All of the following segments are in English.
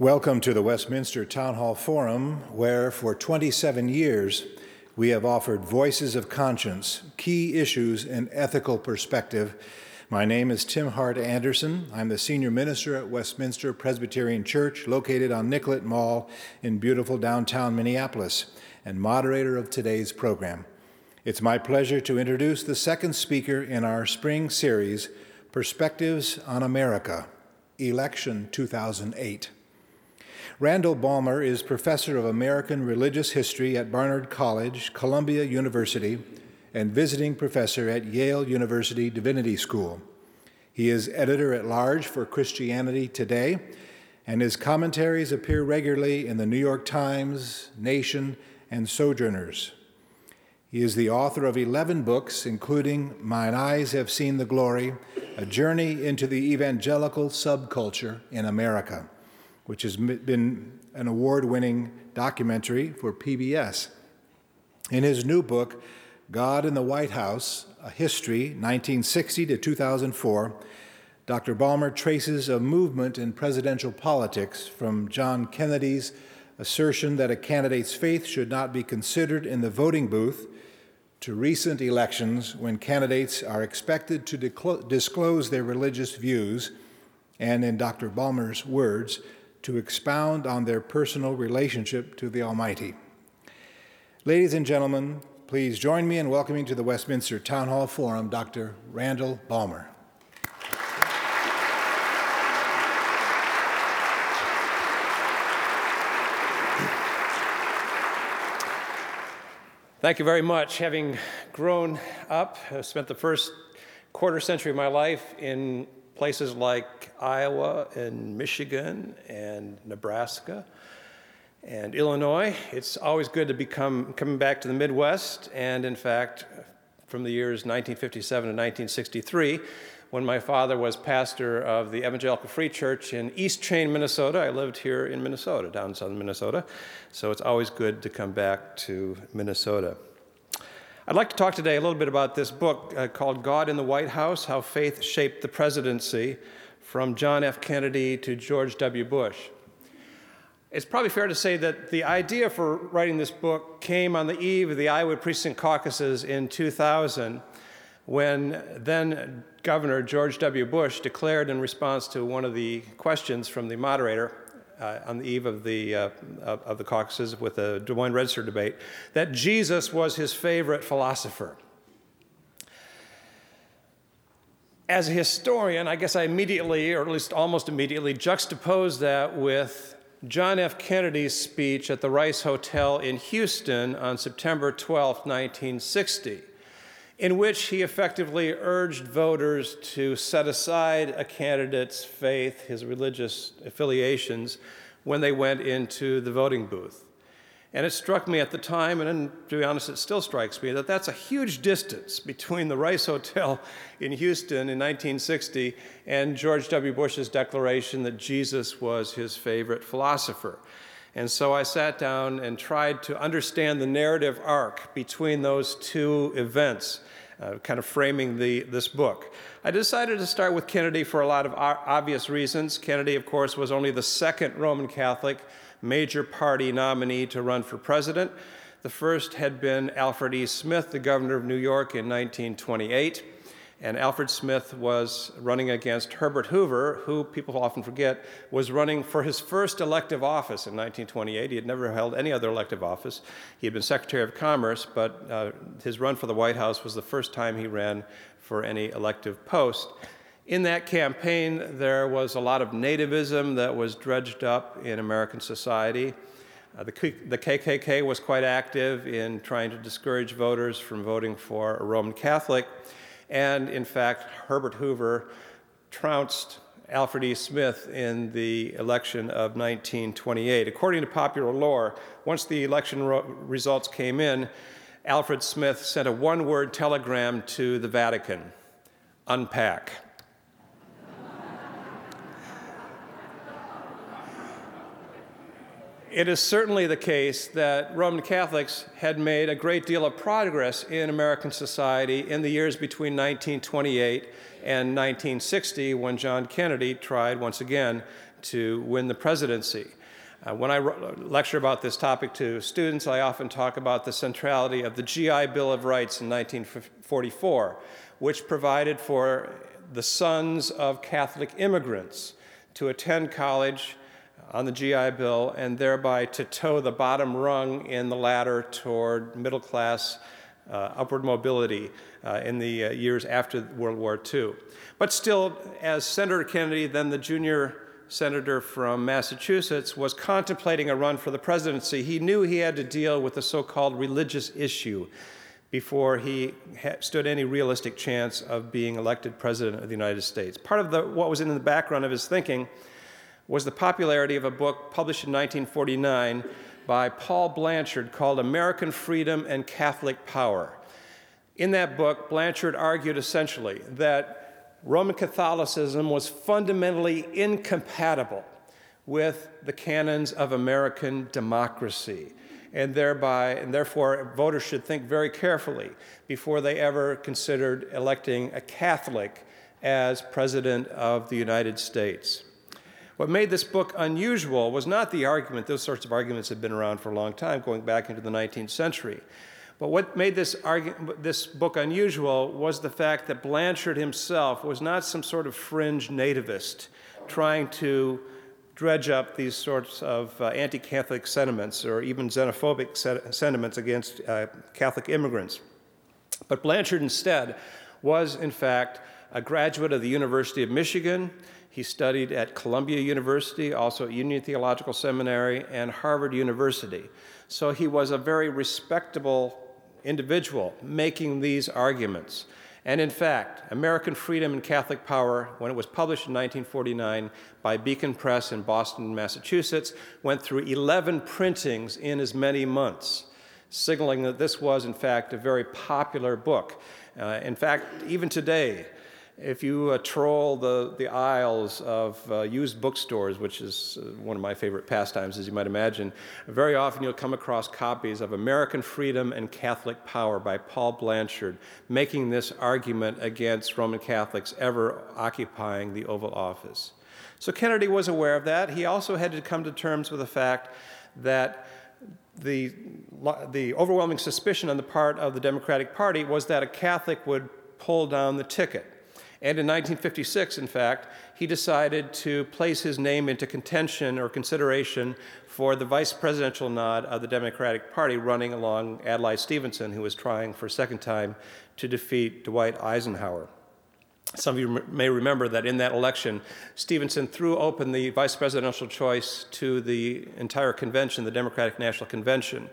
Welcome to the Westminster Town Hall Forum, where for 27 years we have offered voices of conscience, key issues, and ethical perspective. My name is Tim Hart Andersen. I'm the senior minister at Westminster Presbyterian Church, located on Nicollet Mall in beautiful downtown Minneapolis, and moderator of today's program. It's my pleasure to introduce the second speaker in our spring series, Perspectives on America, Election 2008. Randall Balmer is professor of American Religious History at Barnard College, Columbia University, and visiting professor at Yale University Divinity School. He is editor at large for Christianity Today, and his commentaries appear regularly in the New York Times, Nation, and Sojourners. He is the author of 11 books, including Mine Eyes Have Seen the Glory, A Journey into the Evangelical Subculture in America, which has been an award winning documentary for PBS. In his new book, God in the White House A History, 1960 to 2004, Dr. Balmer traces a movement in presidential politics from John Kennedy's assertion that a candidate's faith should not be considered in the voting booth to recent elections when candidates are expected to disclose their religious views and, in Dr. Balmer's words, to expound on their personal relationship to the Almighty. Ladies and gentlemen, please join me in welcoming to the Westminster Town Hall Forum Dr. Randall Balmer. Thank you very much. Having grown up, I spent the first quarter century of my life in places like Iowa and Michigan and Nebraska and Illinois. It's always good to become coming back to the Midwest, and in fact, from the years 1957 to 1963, when my father was pastor of the Evangelical Free Church in East Chain, Minnesota. I lived here in Minnesota, down in southern Minnesota. So it's always good to come back to Minnesota. I'd like to talk today a little bit about this book uh, called God in the White House How Faith Shaped the Presidency from John F. Kennedy to George W. Bush. It's probably fair to say that the idea for writing this book came on the eve of the Iowa precinct caucuses in 2000 when then Governor George W. Bush declared in response to one of the questions from the moderator uh, on the eve of the, uh, of the caucuses with the Des Moines Register debate that Jesus was his favorite philosopher. As a historian, I guess I immediately, or at least almost immediately, juxtaposed that with John F. Kennedy's speech at the Rice Hotel in Houston on September 12, 1960 in which he effectively urged voters to set aside a candidate's faith, his religious affiliations, when they went into the voting booth. And it struck me at the time, and to be honest, it still strikes me, that that's a huge distance between the Rice Hotel in Houston in 1960 and George W. Bush's declaration that Jesus was his favorite philosopher. And so I sat down and tried to understand the narrative arc between those two events uh, kind of framing the, this book. I decided to start with Kennedy for a lot of obvious reasons. Kennedy, of course, was only the second Roman Catholic major party nominee to run for president. The first had been Alfred E. Smith, the governor of New York in 1928 and Alfred Smith was running against Herbert Hoover, who people often forget was running for his first elective office in 1928. He had never held any other elective office. He had been Secretary of Commerce, but uh, his run for the White House was the first time he ran for any elective post. In that campaign, there was a lot of nativism that was dredged up in American society. Uh, the, the KKK was quite active in trying to discourage voters from voting for a Roman Catholic. And in fact, Herbert Hoover trounced Alfred E. Smith in the election of 1928. According to popular lore, once the election ro- results came in, Alfred Smith sent a one word telegram to the Vatican unpack. It is certainly the case that Roman Catholics had made a great deal of progress in American society in the years between 1928 and 1960 when John Kennedy tried once again to win the presidency. Uh, when I lecture about this topic to students, I often talk about the centrality of the GI Bill of Rights in 1944, which provided for the sons of Catholic immigrants to attend college on the GI Bill and thereby to toe the bottom rung in the ladder toward middle class uh, upward mobility uh, in the uh, years after World War II. But still, as Senator Kennedy, then the junior senator from Massachusetts, was contemplating a run for the presidency, he knew he had to deal with the so called religious issue before he stood any realistic chance of being elected president of the United States. Part of the, what was in the background of his thinking was the popularity of a book published in 1949 by Paul Blanshard called American Freedom and Catholic Power. In that book, Blanshard argued essentially that Roman Catholicism was fundamentally incompatible with the canons of American democracy. And thereby, and therefore, voters should think very carefully before they ever considered electing a Catholic as President of the United States. What made this book unusual was not the argument, those sorts of arguments had been around for a long time, going back into the 19th century. But what made this, this book unusual was the fact that Blanshard himself was not some sort of fringe nativist trying to dredge up these sorts of uh, anti Catholic sentiments or even xenophobic sentiments against uh, Catholic immigrants. But Blanshard instead was, in fact, a graduate of the University of Michigan. He studied at Columbia University, also at Union Theological Seminary, and Harvard University. So he was a very respectable individual making these arguments. And in fact, American Freedom and Catholic Power, when it was published in 1949 by Beacon Press in Boston, Massachusetts, went through 11 printings in as many months, signaling that this was, in fact, a very popular book. Uh, in fact, even today, if you uh, troll the, the aisles of uh, used bookstores, which is uh, one of my favorite pastimes, as you might imagine, very often you'll come across copies of American Freedom and Catholic Power by Paul Blanshard, making this argument against Roman Catholics ever occupying the Oval Office. So Kennedy was aware of that. He also had to come to terms with the fact that the, the overwhelming suspicion on the part of the Democratic Party was that a Catholic would pull down the ticket. And in 1956, in fact, he decided to place his name into contention or consideration for the vice presidential nod of the Democratic Party, running along Adlai Stevenson, who was trying for a second time to defeat Dwight Eisenhower. Some of you may remember that in that election, Stevenson threw open the vice presidential choice to the entire convention, the Democratic National Convention.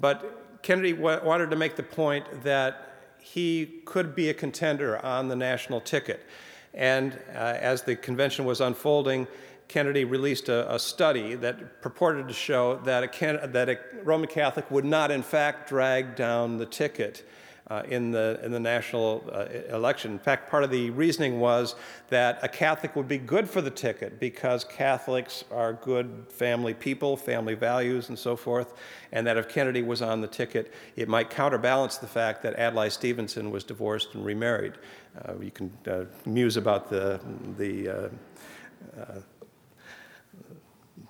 But Kennedy wanted to make the point that he could be a contender on the national ticket. And uh, as the convention was unfolding, Kennedy released a, a, study that purported to show that a, that a Roman Catholic would not, in fact, drag down the ticket uh, in, the, in the national uh, election. In fact, part of the reasoning was that a Catholic would be good for the ticket because Catholics are good family people, family values, and so forth, and that if Kennedy was on the ticket, it might counterbalance the fact that Adlai Stevenson was divorced and remarried. Uh, you can uh, muse about the, the uh, uh,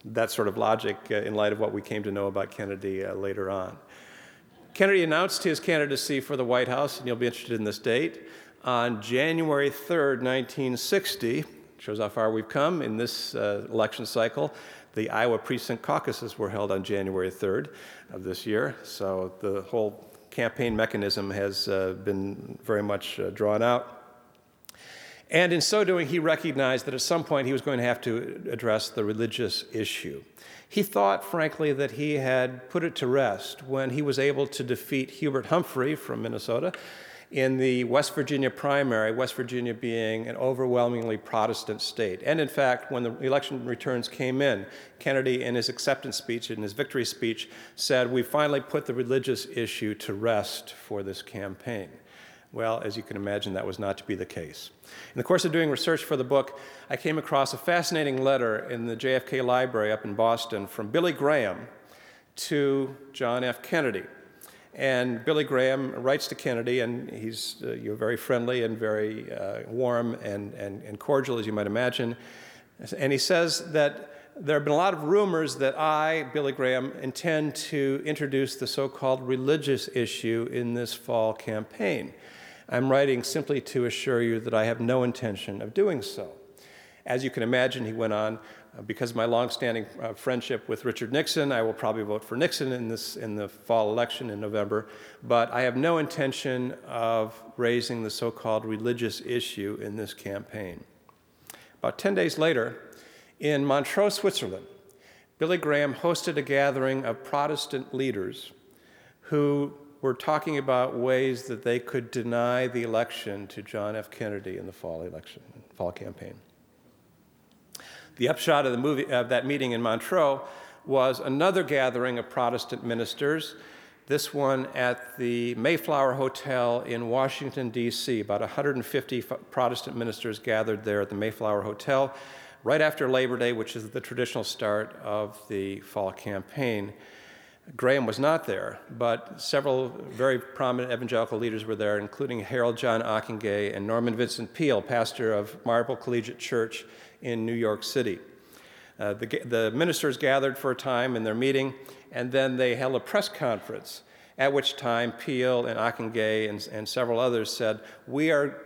that sort of logic in light of what we came to know about Kennedy later on. Kennedy announced his candidacy for the White House, and you'll be interested in this date, on January 3rd, 1960. Shows how far we've come in this uh, election cycle. The Iowa precinct caucuses were held on January 3rd of this year, so the whole campaign mechanism has uh, been very much uh, drawn out. And in so doing, he recognized that at some point he was going to have to address the religious issue. He thought, frankly, that he had put it to rest when he was able to defeat Hubert Humphrey from Minnesota in the West Virginia primary, West Virginia being an overwhelmingly Protestant state. And in fact, when the election returns came in, Kennedy, in his acceptance speech, in his victory speech, said, We finally put the religious issue to rest for this campaign. Well, as you can imagine, that was not to be the case. In the course of doing research for the book, I came across a fascinating letter in the JFK Library up in Boston from Billy Graham to John F. Kennedy. And Billy Graham writes to Kennedy, and he's uh, you know, very friendly and very uh, warm and, and, and cordial, as you might imagine. And he says that there have been a lot of rumors that I, Billy Graham, intend to introduce the so called religious issue in this fall campaign. I'm writing simply to assure you that I have no intention of doing so. As you can imagine, he went on, uh, because of my longstanding uh, friendship with Richard Nixon, I will probably vote for Nixon in, this, in the fall election in November, but I have no intention of raising the so called religious issue in this campaign. About 10 days later, in Montreux, Switzerland, Billy Graham hosted a gathering of Protestant leaders who were talking about ways that they could deny the election to John F. Kennedy in the fall election, fall campaign. The upshot of, the movie, of that meeting in Montreux was another gathering of Protestant ministers, this one at the Mayflower Hotel in Washington, D.C. About 150 Protestant ministers gathered there at the Mayflower Hotel right after Labor Day, which is the traditional start of the fall campaign. Graham was not there, but several very prominent evangelical leaders were there, including Harold John Ockenga and Norman Vincent Peale, pastor of Marble Collegiate Church in New York City. Uh, the, the ministers gathered for a time in their meeting, and then they held a press conference, at which time Peale and Ockenga and, and several others said, We are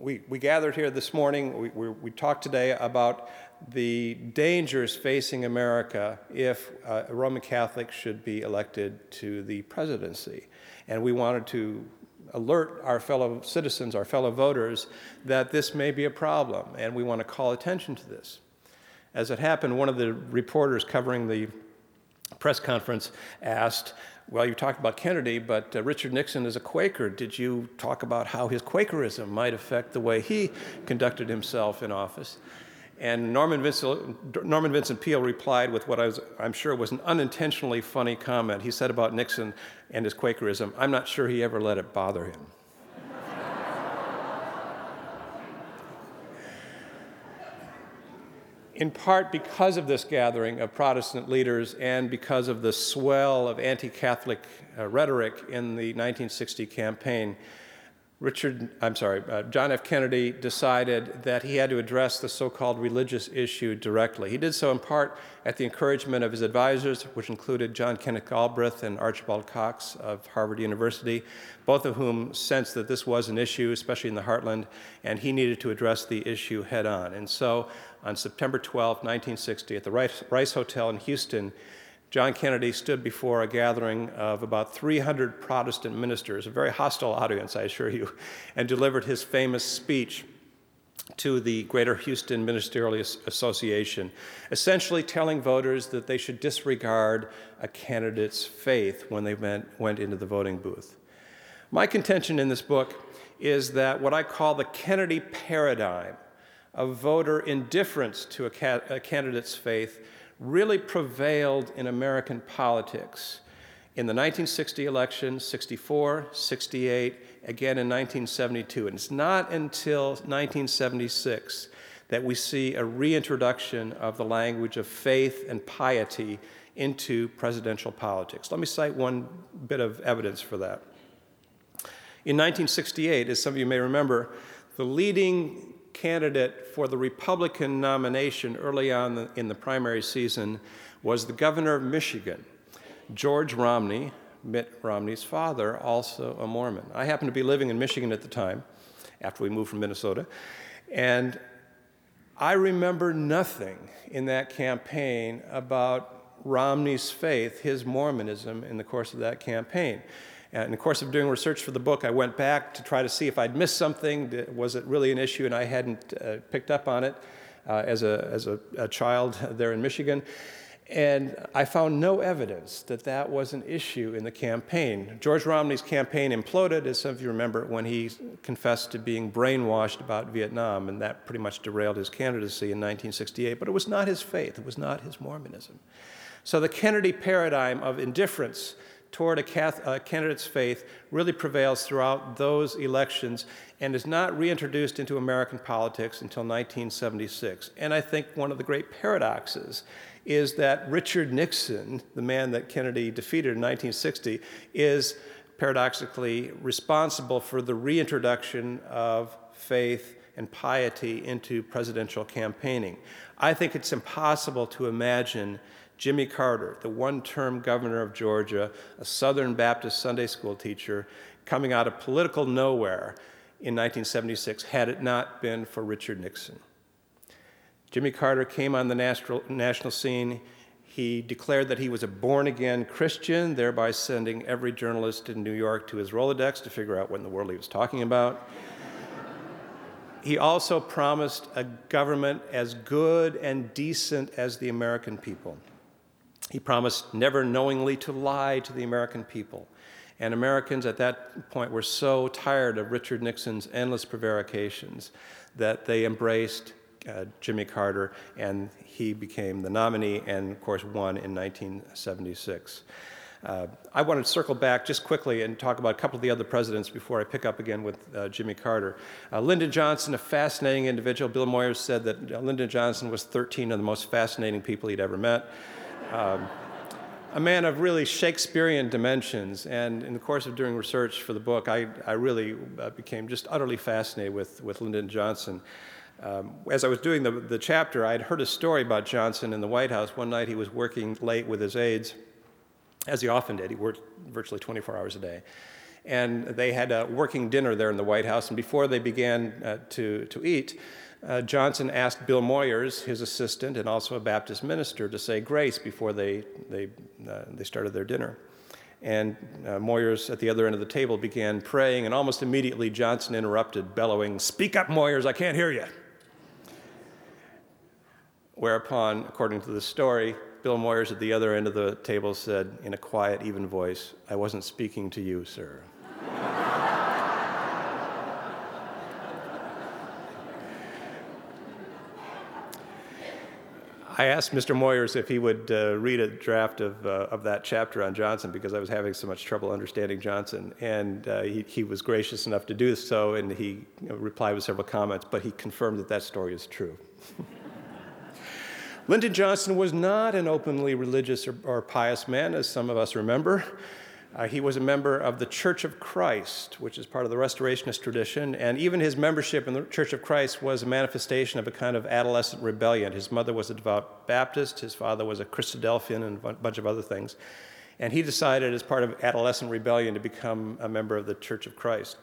we, we gathered here this morning, we, we, we, talked today about the dangers facing America if uh, a Roman Catholic should be elected to the presidency. And we wanted to alert our fellow citizens, our fellow voters, that this may be a problem, and we want to call attention to this. As it happened, one of the reporters covering the press conference asked, well, you talked about Kennedy, but uh, Richard Nixon is a Quaker. Did you talk about how his Quakerism might affect the way he conducted himself in office? And Norman Vincent, Norman Vincent Peale replied with what I was, I'm sure was an unintentionally funny comment. He said about Nixon and his Quakerism, I'm not sure he ever let it bother him. in part because of this gathering of Protestant leaders and because of the swell of anti Catholic uh, rhetoric in the 1960 campaign, Richard, I'm sorry, uh, John F. Kennedy decided that he had to address the so called religious issue directly. He did so in part at the encouragement of his advisors, which included John Kenneth Galbraith and Archibald Cox of Harvard University, both of whom sensed that this was an issue, especially in the heartland, and he needed to address the issue head on. And so on September 12, 1960, at the Rice, Rice Hotel in Houston, John Kennedy stood before a gathering of about 300 Protestant ministers, a very hostile audience, I assure you, and delivered his famous speech to the Greater Houston Ministerial Association, essentially telling voters that they should disregard a candidate's faith when they went, went into the voting booth. My contention in this book is that what I call the Kennedy paradigm of voter indifference to a, ca- a candidate's faith really prevailed in American politics in the 1960 election, 64, 68, again in 1972. And it's not until 1976 that we see a reintroduction of the language of faith and piety into presidential politics. Let me cite one bit of evidence for that. In 1968, as some of you may remember, the leading candidate for the Republican nomination early on in the primary season was the governor of Michigan, George Romney, Mitt Romney's father, also a Mormon. I happened to be living in Michigan at the time, after we moved from Minnesota, and I remember nothing in that campaign about Romney's faith, his Mormonism, in the course of that campaign. And in the course of doing research for the book, I went back to try to see if I'd missed something. Was it really an issue and I hadn't uh, picked up on it uh, as, a, as a, a child there in Michigan? And I found no evidence that that was an issue in the campaign. George Romney's campaign imploded, as some of you remember, when he confessed to being brainwashed about Vietnam, and that pretty much derailed his candidacy in 1968. But it was not his faith, it was not his Mormonism. So the Kennedy paradigm of indifference toward a, a candidate's faith really prevails throughout those elections and is not reintroduced into American politics until 1976. And I think one of the great paradoxes is that Richard Nixon, the man that Kennedy defeated in 1960, is paradoxically responsible for the reintroduction of faith and piety into presidential campaigning. I think it's impossible to imagine Jimmy Carter, the one term governor of Georgia, a Southern Baptist Sunday school teacher, coming out of political nowhere in 1976 had it not been for Richard Nixon. Jimmy Carter came on the national, scene. He declared that he was a born again Christian, thereby sending every journalist in New York to his Rolodex to figure out what in the world he was talking about. he also promised a government as good and decent as the American people. He promised never knowingly to lie to the American people. And Americans at that point were so tired of Richard Nixon's endless prevarications that they embraced uh, Jimmy Carter, and he became the nominee and, of course, won in 1976. Uh, I want to circle back just quickly and talk about a couple of the other presidents before I pick up again with uh, Jimmy Carter. Uh, Lyndon Johnson, a fascinating individual. Bill Moyers said that uh, Lyndon Johnson was 13 of the most fascinating people he'd ever met. Um, a man of really Shakespearean dimensions. And in the course of doing research for the book, I, I really uh, became just utterly fascinated with, with Lyndon Johnson. Um, as I was doing the, the chapter, I had heard a story about Johnson in the White House. One night he was working late with his aides, as he often did. He worked virtually 24 hours a day. And they had a working dinner there in the White House. And before they began uh, to, to eat, uh, Johnson asked Bill Moyers, his assistant and also a Baptist minister, to say grace before they, they, uh, they started their dinner. And uh, Moyers at the other end of the table began praying, and almost immediately Johnson interrupted, bellowing, Speak up, Moyers, I can't hear you. Whereupon, according to the story, Bill Moyers at the other end of the table said in a quiet, even voice, I wasn't speaking to you, sir. I asked Mr. Moyers if he would uh, read a draft of, uh, of that chapter on Johnson because I was having so much trouble understanding Johnson. And uh, he, he was gracious enough to do so, and he replied with several comments, but he confirmed that that story is true. Lyndon Johnson was not an openly religious or, or, pious man, as some of us remember. Uh, he was a member of the Church of Christ, which is part of the Restorationist tradition, and even his membership in the Church of Christ was a manifestation of a kind of adolescent rebellion. His mother was a devout Baptist, his father was a Christadelphian, and a bunch of other things. And he decided, as part of adolescent rebellion, to become a member of the Church of Christ.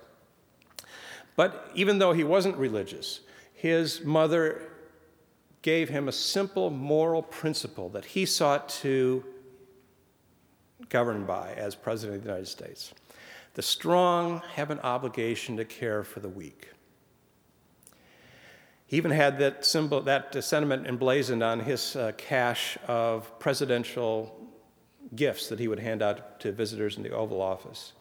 But even though he wasn't religious, his mother gave him a simple moral principle that he sought to govern by as President of the United States. The strong have an obligation to care for the weak. He even had that symbol, that sentiment emblazoned on his uh, cache of presidential gifts that he would hand out to visitors in the Oval Office.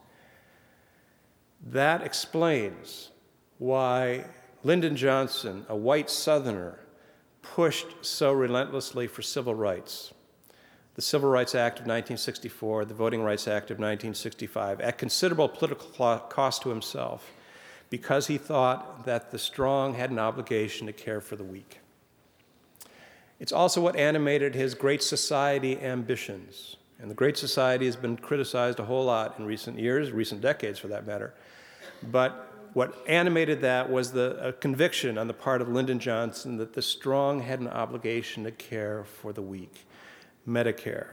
That explains why Lyndon Johnson, a white Southerner, pushed so relentlessly for civil rights. The Civil Rights Act of 1964, the Voting Rights Act of 1965, at considerable political cost to himself, because he thought that the strong had an obligation to care for the weak. It's also what animated his Great Society ambitions. And the Great Society has been criticized a whole lot in recent years, recent decades for that matter. But what animated that was the conviction on the part of Lyndon Johnson that the strong had an obligation to care for the weak. Medicare,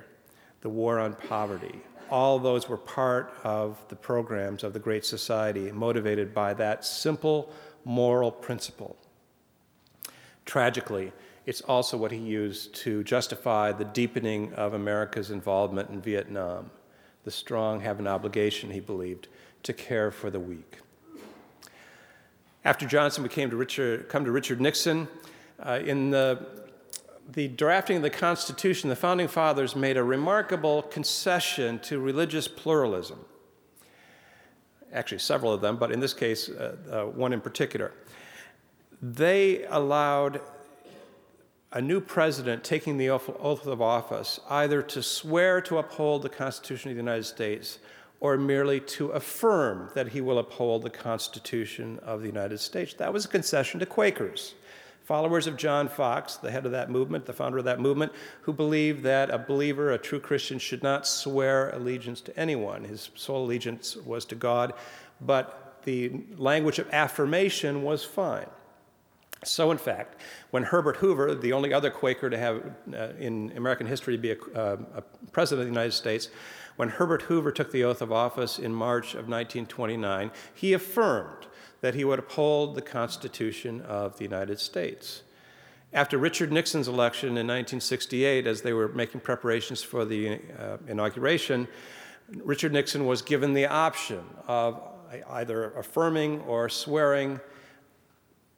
the war on poverty, all those were part of the programs of the Great Society, motivated by that simple moral principle. Tragically, it's also what he used to justify the deepening of America's involvement in Vietnam. The strong have an obligation, he believed, to care for the weak. After Johnson, we came to Richard, come to Richard Nixon. Uh, in the, the drafting of the Constitution, the Founding Fathers made a remarkable concession to religious pluralism. Actually, several of them, but in this case, uh, uh, one in particular. They allowed a new president taking the oath of office either to swear to uphold the Constitution of the United States or merely to affirm that he will uphold the Constitution of the United States. That was a concession to Quakers, followers of John Fox, the head of that movement, the founder of that movement, who believed that a believer, a true Christian, should not swear allegiance to anyone. His sole allegiance was to God, but the language of affirmation was fine. So, in fact, when Herbert Hoover, the only other Quaker to have uh, in American history be a, uh, a, president of the United States, when Herbert Hoover took the oath of office in March of 1929, he affirmed that he would uphold the Constitution of the United States. After Richard Nixon's election in 1968, as they were making preparations for the uh, inauguration, Richard Nixon was given the option of either affirming or swearing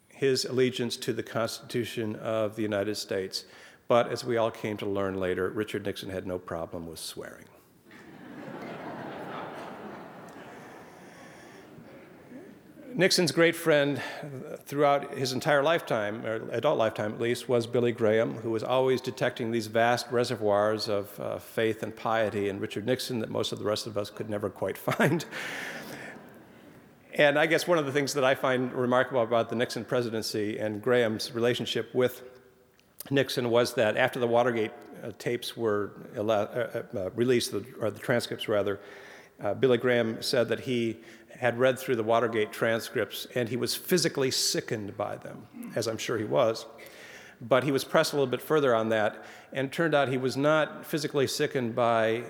his allegiance to the Constitution of the United States. But as we all came to learn later, Richard Nixon had no problem with swearing. Nixon's great friend throughout his entire lifetime, or adult lifetime at least, was Billy Graham, who was always detecting these vast reservoirs of uh, faith and piety in Richard Nixon that most of the rest of us could never quite find. And I guess one of the things that I find remarkable about the Nixon presidency and Graham's relationship with Nixon was that after the Watergate uh, tapes were uh, uh, uh, released, or the transcripts rather, uh, Billy Graham said that he had read through the Watergate transcripts and he was physically sickened by them, as I'm sure he was. But he was pressed a little bit further on that, and turned out he was not physically sickened by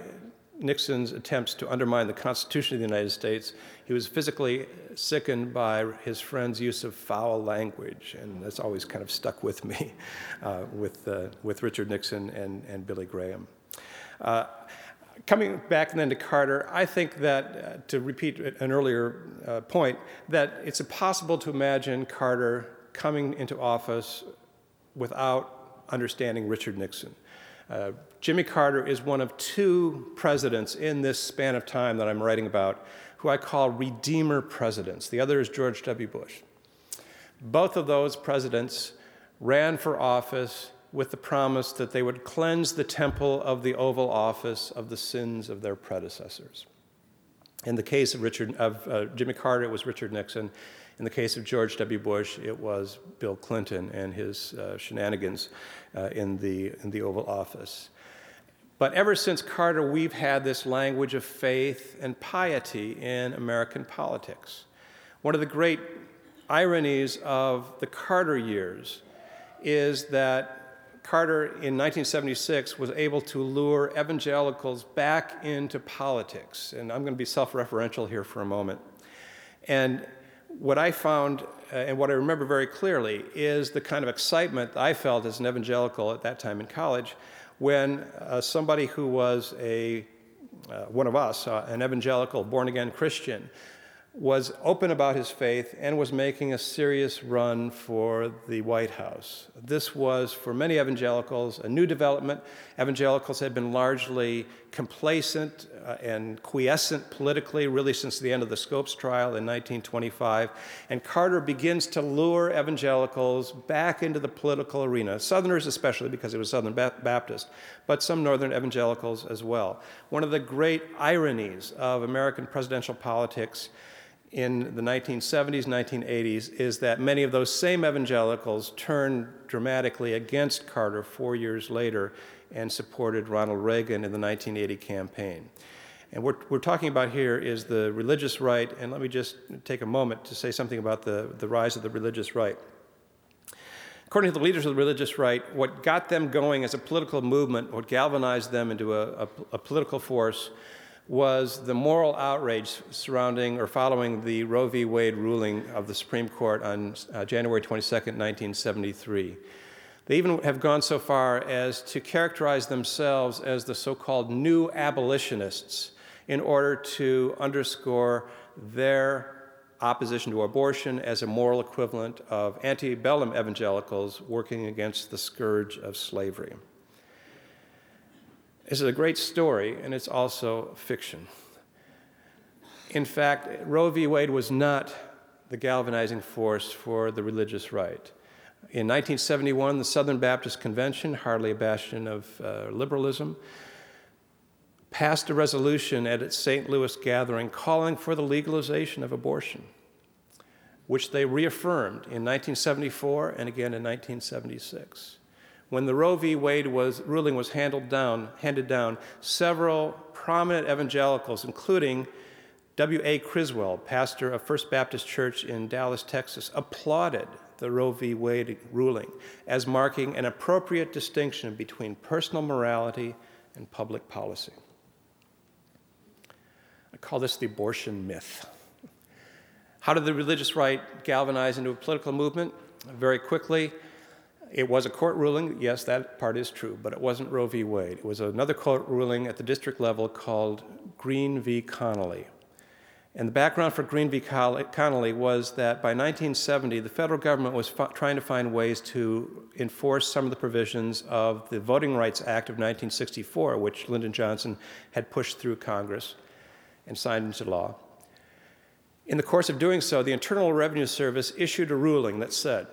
Nixon's attempts to undermine the Constitution of the United States, he was physically sickened by his friend's use of foul language, and that's always kind of stuck with me uh, with, uh, with Richard Nixon and, and Billy Graham. Uh, coming back then to Carter, I think that, uh, to repeat an earlier uh, point, that it's impossible to imagine Carter coming into office without understanding Richard Nixon. Uh, Jimmy Carter is one of two presidents in this span of time that I'm writing about who I call Redeemer presidents. The other is George W. Bush. Both of those presidents ran for office with the promise that they would cleanse the temple of the Oval Office of the sins of their predecessors. In the case of, Richard, of uh, Jimmy Carter, it was Richard Nixon. In the case of George W. Bush, it was Bill Clinton and his uh, shenanigans uh, in, the, in the Oval Office. But ever since Carter, we've had this language of faith and piety in American politics. One of the great ironies of the Carter years is that Carter in 1976 was able to lure evangelicals back into politics. And I'm going to be self referential here for a moment. And what I found, uh, and what I remember very clearly, is the kind of excitement I felt as an evangelical at that time in college when uh, somebody who was a uh, one of us, uh, an evangelical, born again Christian, was open about his faith and was making a serious run for the White House. This was, for many evangelicals, a new development. Evangelicals had been largely complacent uh, and quiescent politically, really, since the end of the Scopes trial in 1925. And Carter begins to lure evangelicals back into the political arena, Southerners especially, because he was Southern Baptist, but some Northern evangelicals as well. One of the great ironies of American presidential politics in the 1970s, 1980s is that many of those same evangelicals turned dramatically against Carter four years later and supported Ronald Reagan in the 1980 campaign. And what we're talking about here is the religious right, and let me just take a moment to say something about the, the rise of the religious right. According to the leaders of the religious right, what got them going as a political movement, what galvanized them into a, a, a political force, was the moral outrage surrounding or following the Roe v. Wade ruling of the Supreme Court on uh, January 22, 1973. They even have gone so far as to characterize themselves as the so called new abolitionists in order to underscore their opposition to abortion as a moral equivalent of antebellum evangelicals working against the scourge of slavery. This is a great story, and it's also fiction. In fact, Roe v. Wade was not the galvanizing force for the religious right. In 1971, the Southern Baptist Convention, hardly a bastion of uh, liberalism, passed a resolution at its St. Louis gathering calling for the legalization of abortion, which they reaffirmed in 1974 and again in 1976 when the Roe v. Wade was, ruling was handed down, handed down, several prominent evangelicals, including W.A. Criswell, pastor of First Baptist Church in Dallas, Texas, applauded the Roe v. Wade ruling as marking an appropriate distinction between personal morality and public policy. I call this the abortion myth. How did the religious right galvanize into a political movement? Very quickly, it was a court ruling. Yes, that part is true, but it wasn't Roe v. Wade. It was another court ruling at the district level called Green v. Connally. And the background for Green v. Connally was that by 1970, the federal government was trying to find ways to enforce some of the provisions of the Voting Rights Act of 1964, which Lyndon Johnson had pushed through Congress and signed into law. In the course of doing so, the Internal Revenue Service issued a ruling that said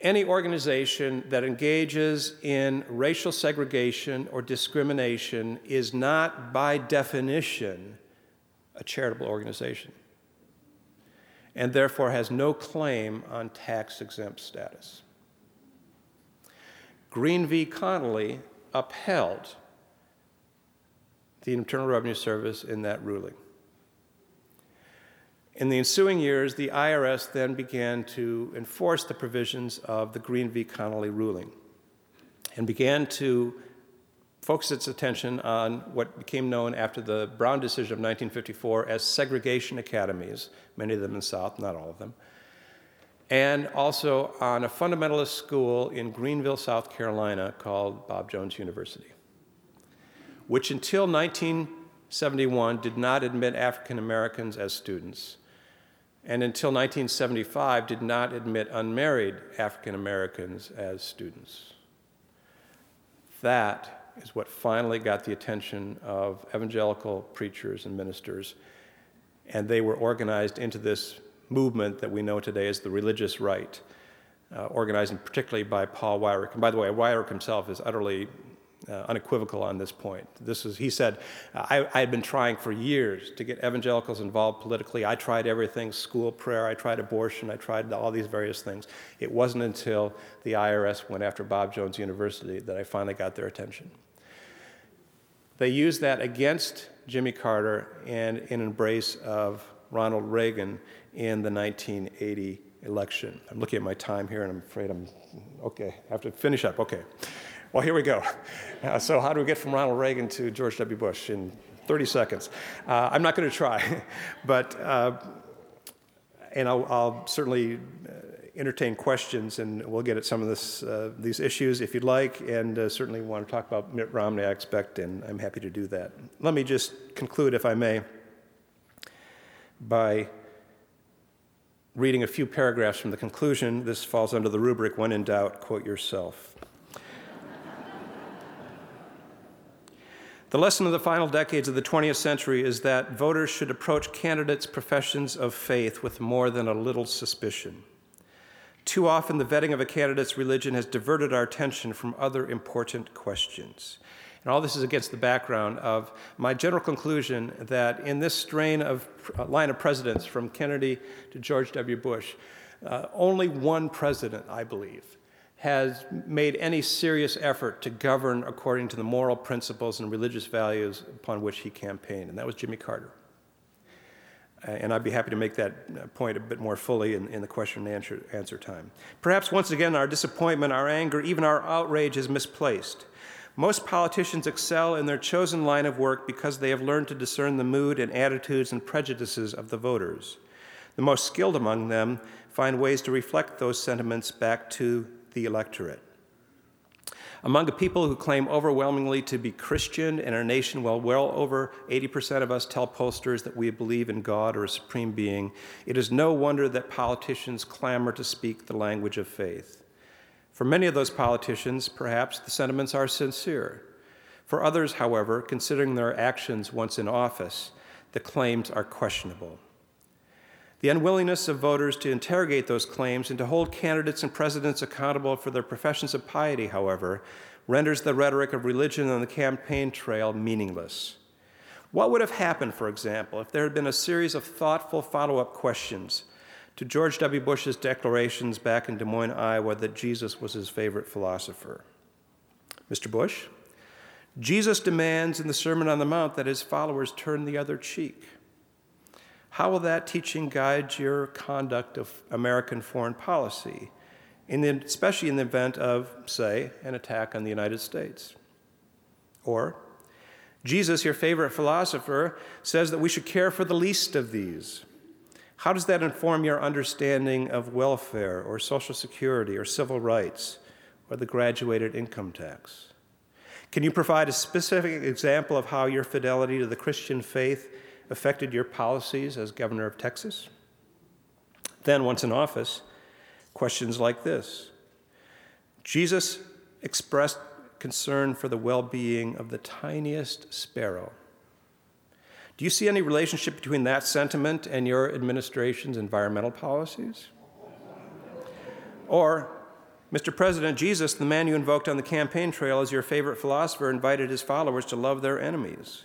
any organization that engages in racial segregation or discrimination is not, by definition, a charitable organization and therefore has no claim on tax exempt status. Green v. Connally upheld the Internal Revenue Service in that ruling. In the ensuing years, the IRS then began to enforce the provisions of the Green v. Connally ruling and began to focus its attention on what became known after the Brown decision of 1954 as segregation academies, many of them in the South, not all of them, and also on a fundamentalist school in Greenville, South Carolina called Bob Jones University, which until 1971 did not admit African Americans as students, and until 1975 did not admit unmarried African Americans as students. That is what finally got the attention of evangelical preachers and ministers. And they were organized into this movement that we know today as the religious right, uh, organized particularly by Paul Weyrich. And by the way, Weyrich himself is utterly uh, unequivocal on this point. This is, he said, I, I, had been trying for years to get evangelicals involved politically. I tried everything school prayer, I tried abortion, I tried all these various things. It wasn't until the IRS went after Bob Jones University that I finally got their attention. They used that against Jimmy Carter and in embrace of Ronald Reagan in the 1980 election. I'm looking at my time here and I'm afraid I'm okay. I have to finish up. Okay. Well, here we go. Uh, so, how do we get from Ronald Reagan to George W. Bush in 30 seconds? Uh, I'm not going to try, but, uh, and I'll, I'll certainly uh, entertain questions, and we'll get at some of this, uh, these issues if you'd like, and uh, certainly want to talk about Mitt Romney, I expect, and I'm happy to do that. Let me just conclude, if I may, by reading a few paragraphs from the conclusion. This falls under the rubric when in doubt, quote yourself. The lesson of the final decades of the 20th century is that voters should approach candidates' professions of faith with more than a little suspicion. Too often, the vetting of a candidate's religion has diverted our attention from other important questions. And all this is against the background of my general conclusion that in this strain of uh, line of presidents from Kennedy to George W. Bush, uh, only one president, I believe, has made any serious effort to govern according to the moral principles and religious values upon which he campaigned, and that was Jimmy Carter. Uh, and I'd be happy to make that uh, point a bit more fully in, in the question and answer, answer time. Perhaps once again, our disappointment, our anger, even our outrage is misplaced. Most politicians excel in their chosen line of work because they have learned to discern the mood and attitudes and prejudices of the voters. The most skilled among them find ways to reflect those sentiments back to the electorate. Among the people who claim overwhelmingly to be Christian in our nation, well, well over 80% of us tell pollsters that we believe in God or a supreme being, it is no wonder that politicians clamor to speak the language of faith. For many of those politicians, perhaps the sentiments are sincere. For others, however, considering their actions once in office, the claims are questionable. The unwillingness of voters to interrogate those claims and to hold candidates and presidents accountable for their professions of piety, however, renders the rhetoric of religion on the campaign trail meaningless. What would have happened, for example, if there had been a series of thoughtful follow up questions to George W. Bush's declarations back in Des Moines, Iowa, that Jesus was his favorite philosopher? Mr. Bush, Jesus demands in the Sermon on the Mount that his followers turn the other cheek. How will that teaching guide your conduct of American foreign policy? in the, especially in the event of, say, an attack on the United States. Or, Jesus, your favorite philosopher, says that we should care for the least of these. How does that inform your understanding of welfare or social security or civil rights or the graduated income tax? Can you provide a specific example of how your fidelity to the Christian faith affected your policies as governor of Texas? Then, once in office, questions like this Jesus expressed concern for the well being of the tiniest sparrow. Do you see any relationship between that sentiment and your administration's environmental policies? Or, Mr. President, Jesus, the man you invoked on the campaign trail as your favorite philosopher, invited his followers to love their enemies.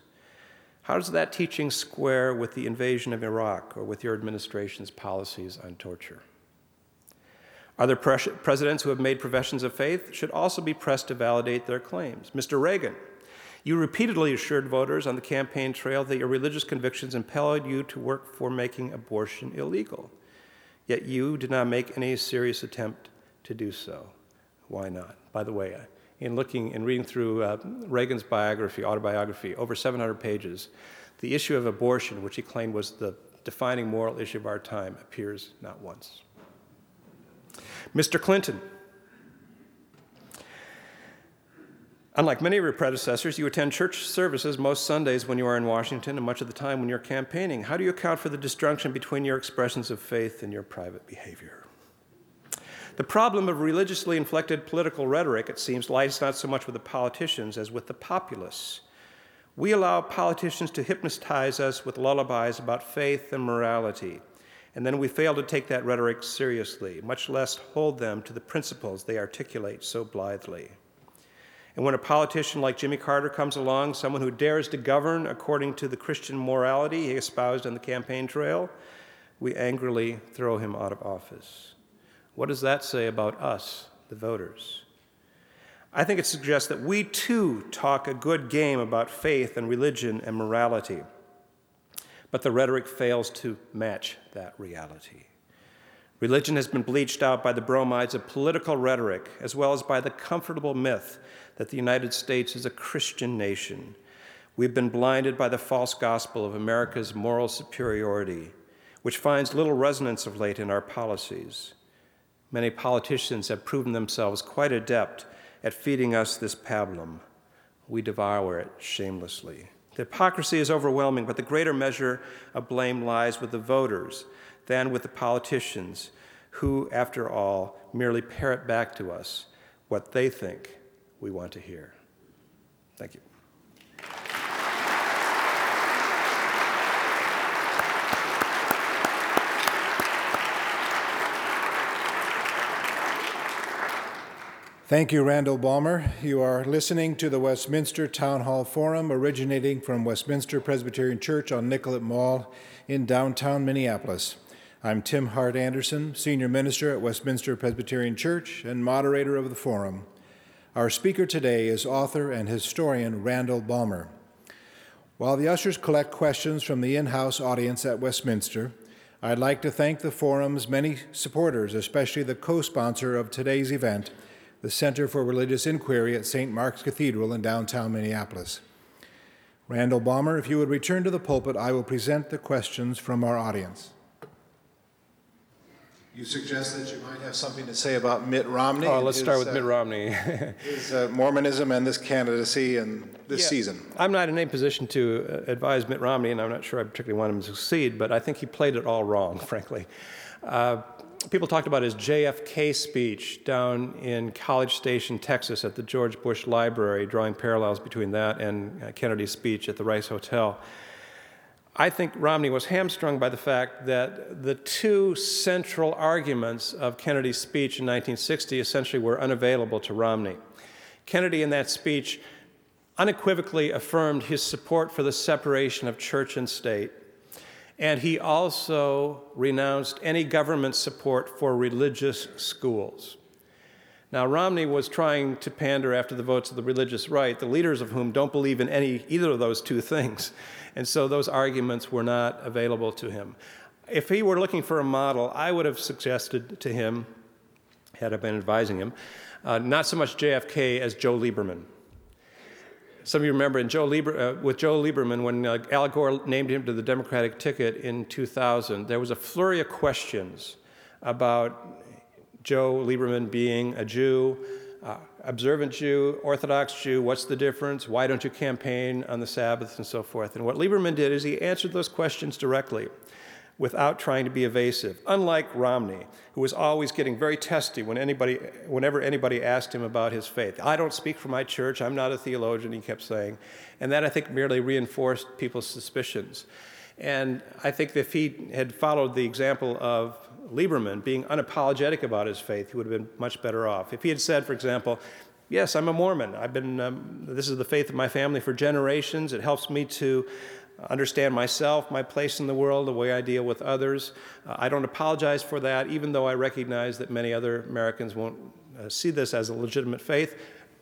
How does that teaching square with the invasion of Iraq or with your administration's policies on torture? Other presidents who have made professions of faith should also be pressed to validate their claims. Mr. Reagan, you repeatedly assured voters on the campaign trail that your religious convictions impelled you to work for making abortion illegal. Yet you did not make any serious attempt to do so. Why not? By the way, in looking and reading through uh, Reagan's biography, autobiography, over 700 pages, the issue of abortion, which he claimed was the defining moral issue of our time, appears not once. Mr. Clinton, Unlike many of your predecessors, you attend church services most Sundays when you are in Washington and much of the time when you're campaigning. How do you account for the disjunction between your expressions of faith and your private behavior? The problem of religiously inflected political rhetoric, it seems, lies not so much with the politicians as with the populace. We allow politicians to hypnotize us with lullabies about faith and morality, and then we fail to take that rhetoric seriously, much less hold them to the principles they articulate so blithely. And when a politician like Jimmy Carter comes along, someone who dares to govern according to the Christian morality he espoused on the campaign trail, we angrily throw him out of office. What does that say about us, the voters? I think it suggests that we too talk a good game about faith and religion and morality, but the rhetoric fails to match that reality. Religion has been bleached out by the bromides of political rhetoric, as well as by the comfortable myth that the United States is a Christian nation. We've been blinded by the false gospel of America's moral superiority, which finds little resonance of late in our policies. Many politicians have proven themselves quite adept at feeding us this pablum. We devour it shamelessly. The hypocrisy is overwhelming, but the greater measure of blame lies with the voters than with the politicians, who, after all, merely parrot back to us what they think we want to hear. Thank you. Thank you, Randall Balmer. You are listening to the Westminster Town Hall Forum originating from Westminster Presbyterian Church on Nicollet Mall in downtown Minneapolis. I'm Tim Hart Andersen, Senior Minister at Westminster Presbyterian Church and moderator of the forum. Our speaker today is author and historian Randall Balmer. While the ushers collect questions from the in house audience at Westminster, I'd like to thank the forum's many supporters, especially the co sponsor of today's event, the Center for Religious Inquiry at St. Mark's Cathedral in downtown Minneapolis. Randall Balmer, if you would return to the pulpit, I will present the questions from our audience. You suggest that you might have something to say about Mitt Romney. Oh, let's his, start with uh, Mitt Romney. his uh, Mormonism and this candidacy and this yeah, season. I'm not in any position to uh, advise Mitt Romney, and I'm not sure I particularly want him to succeed, but I think he played it all wrong, frankly. Uh, people talked about his JFK speech down in College Station, Texas, at the George Bush Library, drawing parallels between that and uh, Kennedy's speech at the Rice Hotel. I think Romney was hamstrung by the fact that the two central arguments of Kennedy's speech in 1960 essentially were unavailable to Romney. Kennedy, in that speech, unequivocally affirmed his support for the separation of church and state, and he also renounced any government support for religious schools. Now, Romney was trying to pander after the votes of the religious right, the leaders of whom don't believe in any, either of those two things. And so those arguments were not available to him. If he were looking for a model, I would have suggested to him had I been advising him. Uh, not so much JFK as Joe Lieberman. Some of you remember in Joe Lieber, uh, with Joe Lieberman, when uh, Al Gore named him to the Democratic ticket in 2000, there was a flurry of questions about Joe Lieberman being a Jew, uh, observant Jew, Orthodox Jew, what's the difference? Why don't you campaign on the Sabbath and so forth? And what Lieberman did is he answered those questions directly without trying to be evasive, unlike Romney, who was always getting very testy when anybody, whenever anybody asked him about his faith. I don't speak for my church, I'm not a theologian, he kept saying. And that, I think, merely reinforced people's suspicions. And I think if he had followed the example of Lieberman being unapologetic about his faith, he would have been much better off. If he had said, for example, Yes, I'm a Mormon. I've been, um, this is the faith of my family for generations. It helps me to understand myself, my place in the world, the way I deal with others. Uh, I don't apologize for that, even though I recognize that many other Americans won't uh, see this as a legitimate faith.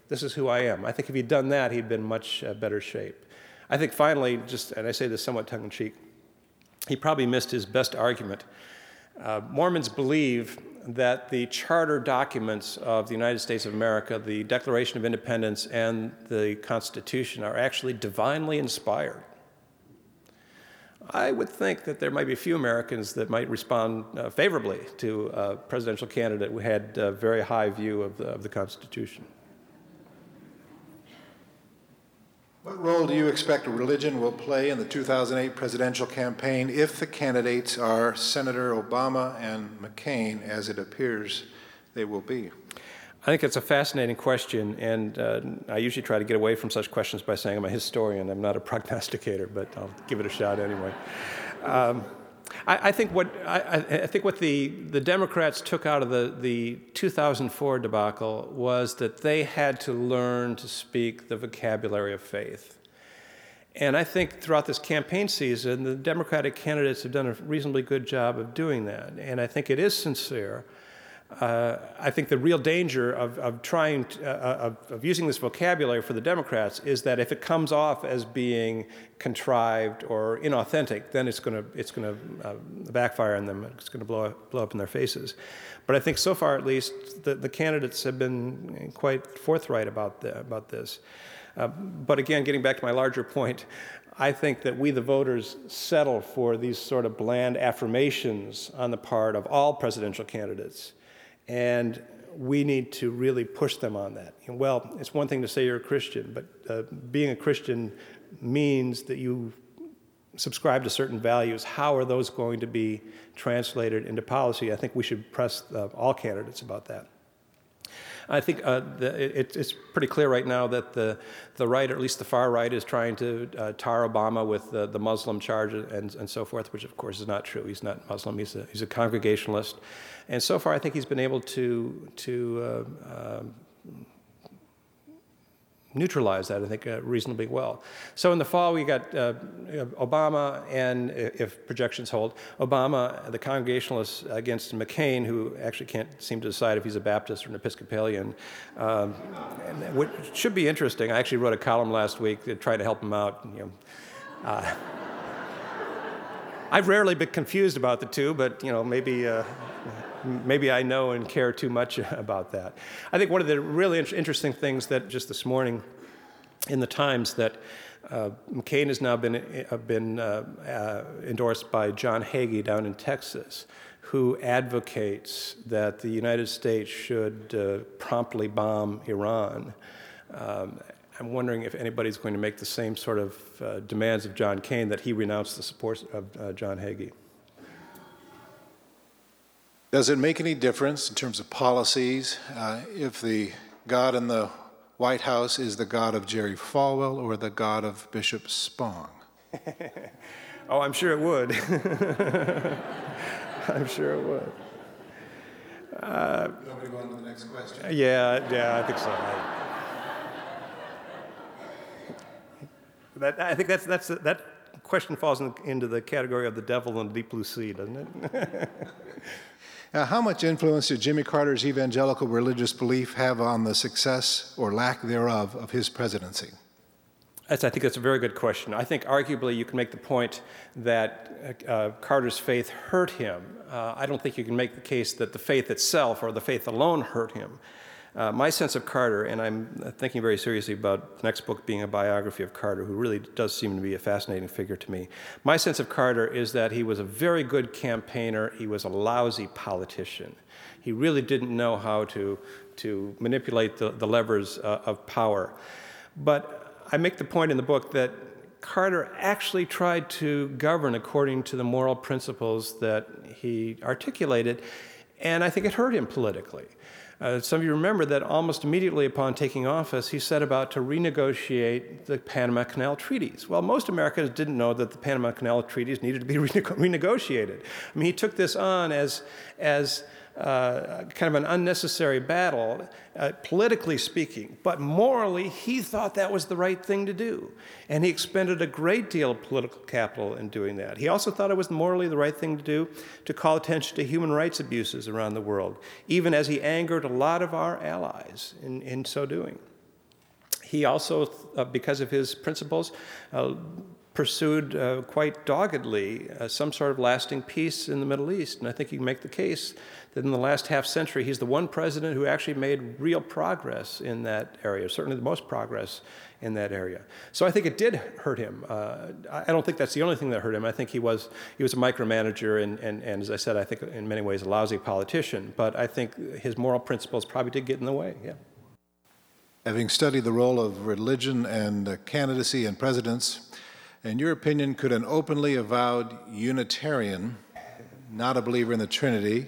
This is who I am. I think if he'd done that, he'd been much uh, better shape. I think finally, just, and I say this somewhat tongue in cheek, he probably missed his best argument. Uh, Mormons believe that the charter documents of the United States of America, the Declaration of Independence, and the Constitution are actually divinely inspired. I would think that there might be a few Americans that might respond uh, favorably to a presidential candidate who had a very high view of the, of the Constitution. What role do you expect religion will play in the 2008 presidential campaign if the candidates are Senator Obama and McCain, as it appears they will be? I think it's a fascinating question, and uh, I usually try to get away from such questions by saying I'm a historian. I'm not a prognosticator, but I'll give it a shot anyway. Um, I, I, think what I, I, think what the, the Democrats took out of the, the 2004 debacle was that they had to learn to speak the vocabulary of faith. And I think throughout this campaign season, the Democratic candidates have done a reasonably good job of doing that. And I think it is sincere uh, I think the real danger of, of trying to, uh, of, of, using this vocabulary for the Democrats is that if it comes off as being contrived or inauthentic, then it's going to it's going to uh, backfire on them. It's going to blow up, blow up in their faces. But I think so far, at least, the, the candidates have been quite forthright about the, about this. Uh, but again, getting back to my larger point, I think that we, the voters, settle for these sort of bland affirmations on the part of all presidential candidates and we need to really push them on that. well, it's one thing to say you're a Christian, but uh, being a Christian means that you subscribe to certain values. How are those going to be translated into policy? I think we should press uh, all candidates about that. I think uh, the, it, it's pretty clear right now that the, the right, or at least the far right, is trying to uh, tar Obama with the, the Muslim charge and, and so forth, which of course is not true. He's not Muslim, he's a, he's a Congregationalist. And so far, I think he's been able to, to uh, um, neutralize that, I think, uh, reasonably well. So in the fall, we got uh, Obama, and if projections hold, Obama, the Congregationalists against McCain, who actually can't seem to decide if he's a Baptist or an Episcopalian. Um, which should be interesting. I actually wrote a column last week to try to help him out. You know, uh, I've rarely been confused about the two, but you know, maybe uh, maybe I know and care too much about that. I think one of the really interesting things that just this morning in the Times that uh, McCain has now been, uh, been uh, uh, endorsed by John Hagee down in Texas, who advocates that the United States should uh, promptly bomb Iran. Um, I'm wondering if anybody's going to make the same sort of uh, demands of John McCain that he renounce the support of John Hagee. Does it make any difference in terms of policies uh, if the God in the White House is the God of Jerry Falwell or the God of Bishop Spong? oh, I'm sure it would. I'm sure it would. Uh, Nobody go on to the next question. Yeah, yeah, I think so. That, I think that's, that's, that question falls in, into the category of the devil in the deep blue sea, doesn't it? Now, how much influence did Jimmy Carter's evangelical religious belief have on the success or lack thereof of his presidency? That's, I think that's a very good question. I think arguably you can make the point that uh, Carter's faith hurt him. Uh, I don't think you can make the case that the faith itself or the faith alone hurt him. Uh, my sense of Carter, and I'm thinking very seriously about the next book being a biography of Carter, who really does seem to be a fascinating figure to me. My sense of Carter is that he was a very good campaigner, he was a lousy politician. He really didn't know how to, to manipulate the, the levers uh, of power. But I make the point in the book that Carter actually tried to govern according to the moral principles that he articulated, and I think it hurt him politically. Uh, some of you remember that almost immediately upon taking office, he set about to renegotiate the Panama Canal treaties. Well, most Americans didn't know that the Panama Canal treaties needed to be renegotiated. I mean, he took this on as, as uh, kind of an unnecessary battle, uh, politically speaking. But morally, he thought that was the right thing to do. And he expended a great deal of political capital in doing that. He also thought it was morally the right thing to do to call attention to human rights abuses around the world, even as he angered a lot of our allies in, in so doing. He also, uh, because of his principles, uh, pursued uh, quite doggedly uh, some sort of lasting peace in the Middle East. And I think you can make the case that in the last half century, he's the one president who actually made real progress in that area, certainly the most progress in that area. So I think it did hurt him. Uh, I don't think that's the only thing that hurt him. I think he was, he was a micromanager and, and, and, as I said, I think in many ways a lousy politician. But I think his moral principles probably did get in the way, yeah. Having studied the role of religion and uh, candidacy and presidents, in your opinion, could an openly avowed Unitarian, not a believer in the Trinity,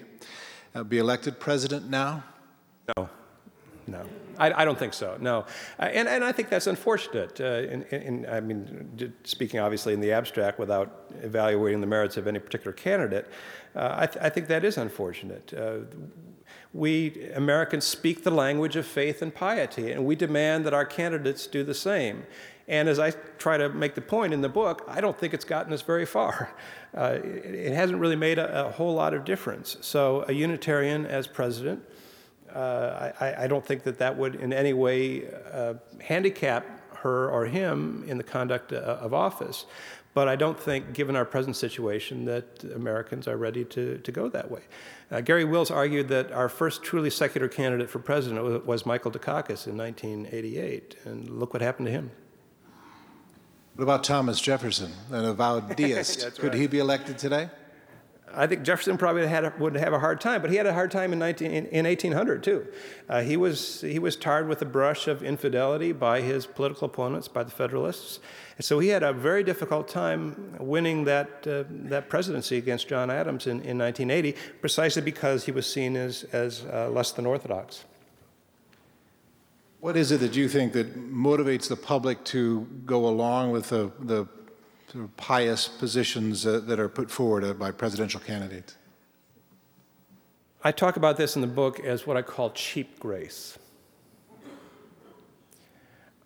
uh, be elected president now? No, no. I, I don't think so, no. Uh, and, and I think that's unfortunate. Uh, in, in, I mean, speaking obviously in the abstract without evaluating the merits of any particular candidate, uh, I, th- I, think that is unfortunate. Uh, we Americans speak the language of faith and piety, and we demand that our candidates do the same. And as I try to make the point in the book, I don't think it's gotten us very far. Uh, it, it, hasn't really made a, a, whole lot of difference. So, a Unitarian as president, uh, I, I, don't think that that would in any way uh, handicap her or him in the conduct uh, of office. But I don't think, given our present situation, that Americans are ready to, to go that way. Uh, Garry Wills argued that our first truly secular candidate for president was Michael Dukakis in 1988, and look what happened to him. What about Thomas Jefferson, an avowed deist? Could right. he be elected today? I think Jefferson probably had would have a hard time, but he had a hard time in, 19, in, in 1800 too. Uh, he, was, he was tarred with the brush of infidelity by his political opponents, by the Federalists. And so he had a very difficult time winning that, uh, that presidency against John Adams in, in 1980, precisely because he was seen as, as uh, less than orthodox. What is it that you think that motivates the public to go along with the, the sort of pious positions uh, that are put forward uh, by presidential candidates? I talk about this in the book as what I call cheap grace.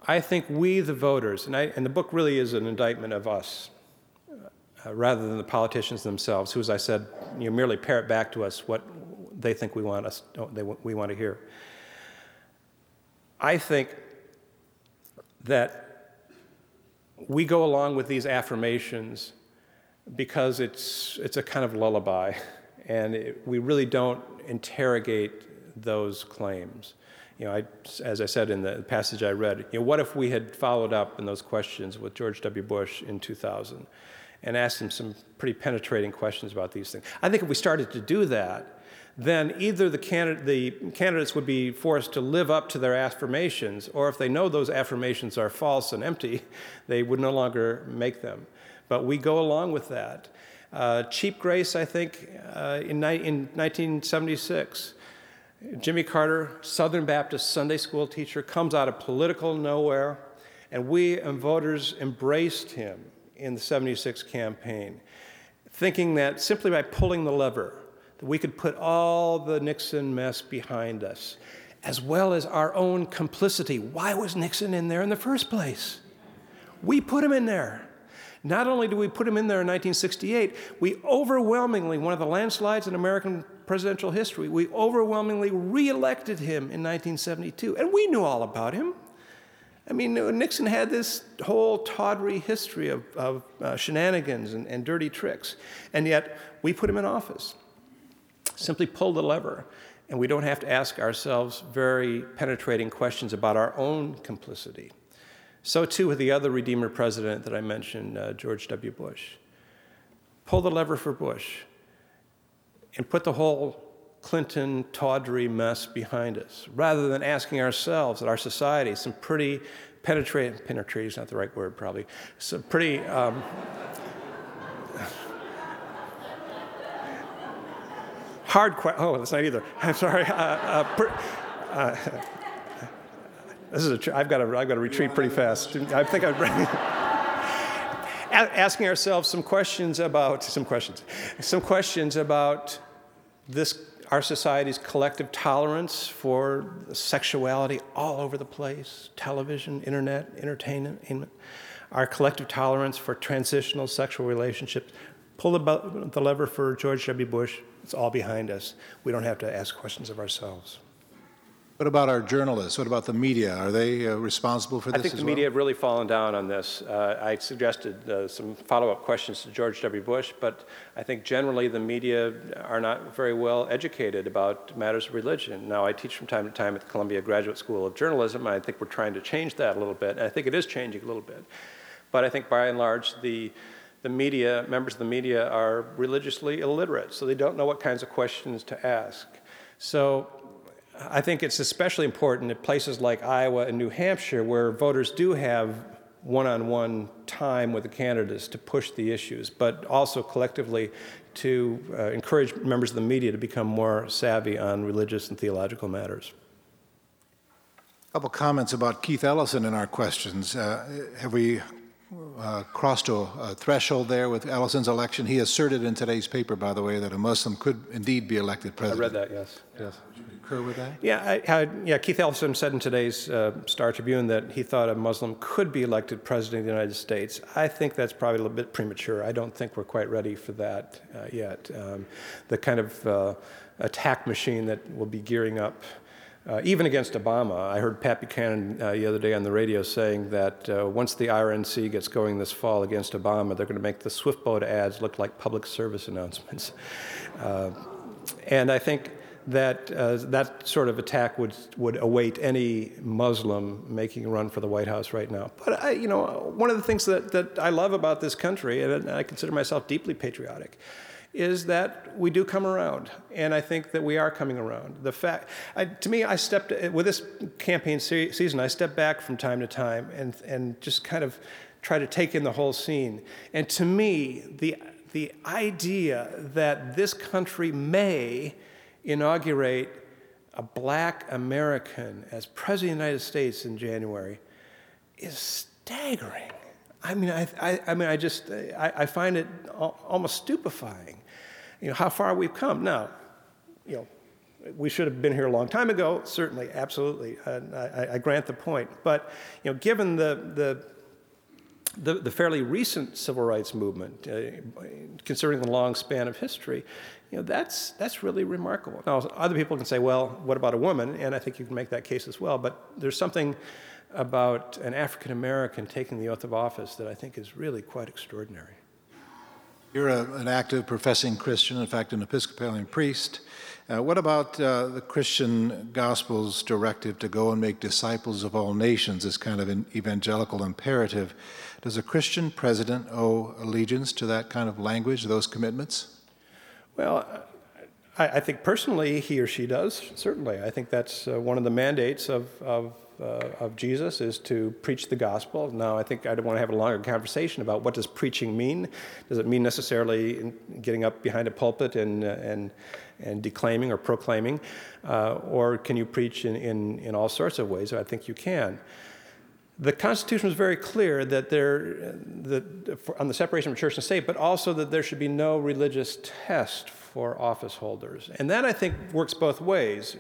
I think we, the voters, and, I, and the book really is an indictment of us uh, rather than the politicians themselves, who, as I said, you merely parrot back to us what they think we want, us, they, we want to hear. I think that we go along with these affirmations because it's, it's a kind of lullaby, and it, we really don't interrogate those claims. You know, I, as I said in the passage I read, you know, what if we had followed up in those questions with George W. Bush in 2000 and asked him some pretty penetrating questions about these things? I think if we started to do that, then either the, the candidates would be forced to live up to their affirmations, or if they know those affirmations are false and empty, they would no longer make them. But we go along with that. Uh, cheap grace, I think, uh, in, ni- in 1976, Jimmy Carter, Southern Baptist Sunday school teacher, comes out of political nowhere, and we and voters embraced him in the 76 campaign, thinking that simply by pulling the lever, that we could put all the Nixon mess behind us, as well as our own complicity. Why was Nixon in there in the first place? We put him in there. Not only do we put him in there in 1968, we overwhelmingly, one of the landslides in American presidential history, we overwhelmingly reelected him in 1972. And we knew all about him. I mean, Nixon had this whole tawdry history of, of uh, shenanigans and, and dirty tricks, and yet we put him in office. Simply pull the lever, and we don't have to ask ourselves very penetrating questions about our own complicity. So, too, with the other Redeemer president that I mentioned, uh, George W. Bush. Pull the lever for Bush and put the whole Clinton tawdry mess behind us, rather than asking ourselves, at our society, some pretty penetrating, penetrating is not the right word probably, some pretty, um, hard question. Oh, that's not either. I'm sorry. Uh, uh, per, uh, this is a. Tr- I've got to. I've got to retreat pretty fast. I think I'm asking ourselves some questions about some questions, some questions about this our society's collective tolerance for sexuality all over the place television, internet, entertainment, our collective tolerance for transitional sexual relationships. Pull the, the lever for George W. Bush, it's all behind us. We don't have to ask questions of ourselves. What about our journalists? What about the media? Are they uh, responsible for this? I think the well? media have really fallen down on this. Uh, I suggested uh, some follow up questions to George W. Bush, but I think generally the media are not very well educated about matters of religion. Now, I teach from time to time at the Columbia Graduate School of Journalism, and I think we're trying to change that a little bit. And I think it is changing a little bit. But I think by and large, the the media, members of the media, are religiously illiterate, so they don't know what kinds of questions to ask. So I think it's especially important at places like Iowa and New Hampshire where voters do have one on one time with the candidates to push the issues, but also collectively to uh, encourage members of the media to become more savvy on religious and theological matters. A couple comments about Keith Ellison in our questions. Uh, have we uh, crossed a, a, threshold there with Ellison's election? He asserted in today's paper, by the way, that a Muslim could indeed be elected president. I read that, yes. yes concur with that? Yeah, I, I, yeah. Keith Ellison said in today's uh, Star Tribune that he thought a Muslim could be elected president of the United States. I think that's probably a little bit premature. I don't think we're quite ready for that uh, yet. Um, the kind of uh, attack machine that will be gearing up. Uh, even against Obama. I heard Pat Buchanan uh, the other day on the radio saying that uh, once the RNC gets going this fall against Obama, they're going to make the Swift boat ads look like public service announcements. Uh, and I think that uh, that sort of attack would would await any Muslim making a run for the White House right now. But I, you know, one of the things that, that I love about this country, and I consider myself deeply patriotic, is that we do come around, and I think that we are coming around. The fact, I, to me, I stepped with this campaign se- season. I step back from time to time and and just kind of try to take in the whole scene. And to me, the the idea that this country may inaugurate a black American as President of the United States in January is staggering. I mean, I, I, I mean, I just, I, I, find it almost stupefying, you know, how far we've come. Now, you know, we should have been here a long time ago, certainly, absolutely. I, I, grant the point. But, you know, given the, the the, the, fairly recent civil rights movement, uh, considering the long span of history, you know, that's, that's really remarkable. Now, other people can say, well, what about a woman? And I think you can make that case as well. But there's something about an African American taking the oath of office that I think is really quite extraordinary. You're a, an active professing Christian, in fact, an Episcopalian priest. Uh, what about uh, the Christian Gospel's directive to go and make disciples of all nations, this kind of an evangelical imperative? Does a Christian president owe allegiance to that kind of language, those commitments? Well, I, I think personally he or she does, certainly. I think that's uh, one of the mandates of, of uh, of Jesus is to preach the gospel. Now, I think I want to have a longer conversation about what does preaching mean. Does it mean necessarily getting up behind a pulpit and uh, and and declaiming or proclaiming, uh, or can you preach in, in in all sorts of ways? I think you can. The Constitution was very clear that there, that on the separation of church and state, but also that there should be no religious test for office holders. And that, I think, works both ways.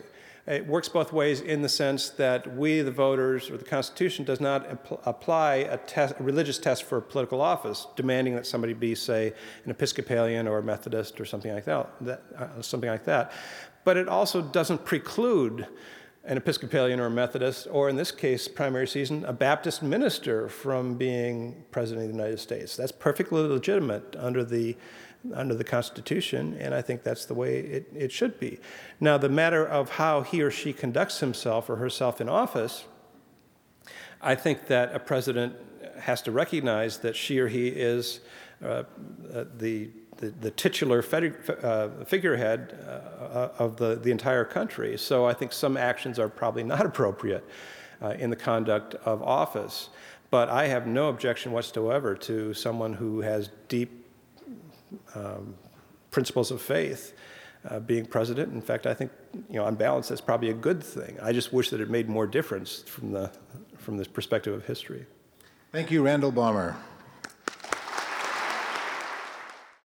It works both ways in the sense that we, the voters, or the Constitution does not apply a, test, a, religious test for political office, demanding that somebody be, say, an Episcopalian or a Methodist or something like that. that uh, something like that. But it also doesn't preclude an Episcopalian or a Methodist, or in this case, primary season, a Baptist minister from being president of the United States. That's perfectly legitimate under the under the Constitution, and I think that's the way it, it should be. Now, the matter of how he or she conducts himself or herself in office, I think that a president has to recognize that she or he is uh, uh, the, the, the, titular uh, figurehead uh, of the, the entire country. So I think some actions are probably not appropriate uh, in the conduct of office. But I have no objection whatsoever to someone who has deep um, principles of faith uh, being president. In fact, I think, you know, on balance, that's probably a good thing. I just wish that it made more difference from the, from the perspective of history. Thank you, Randall Balmer.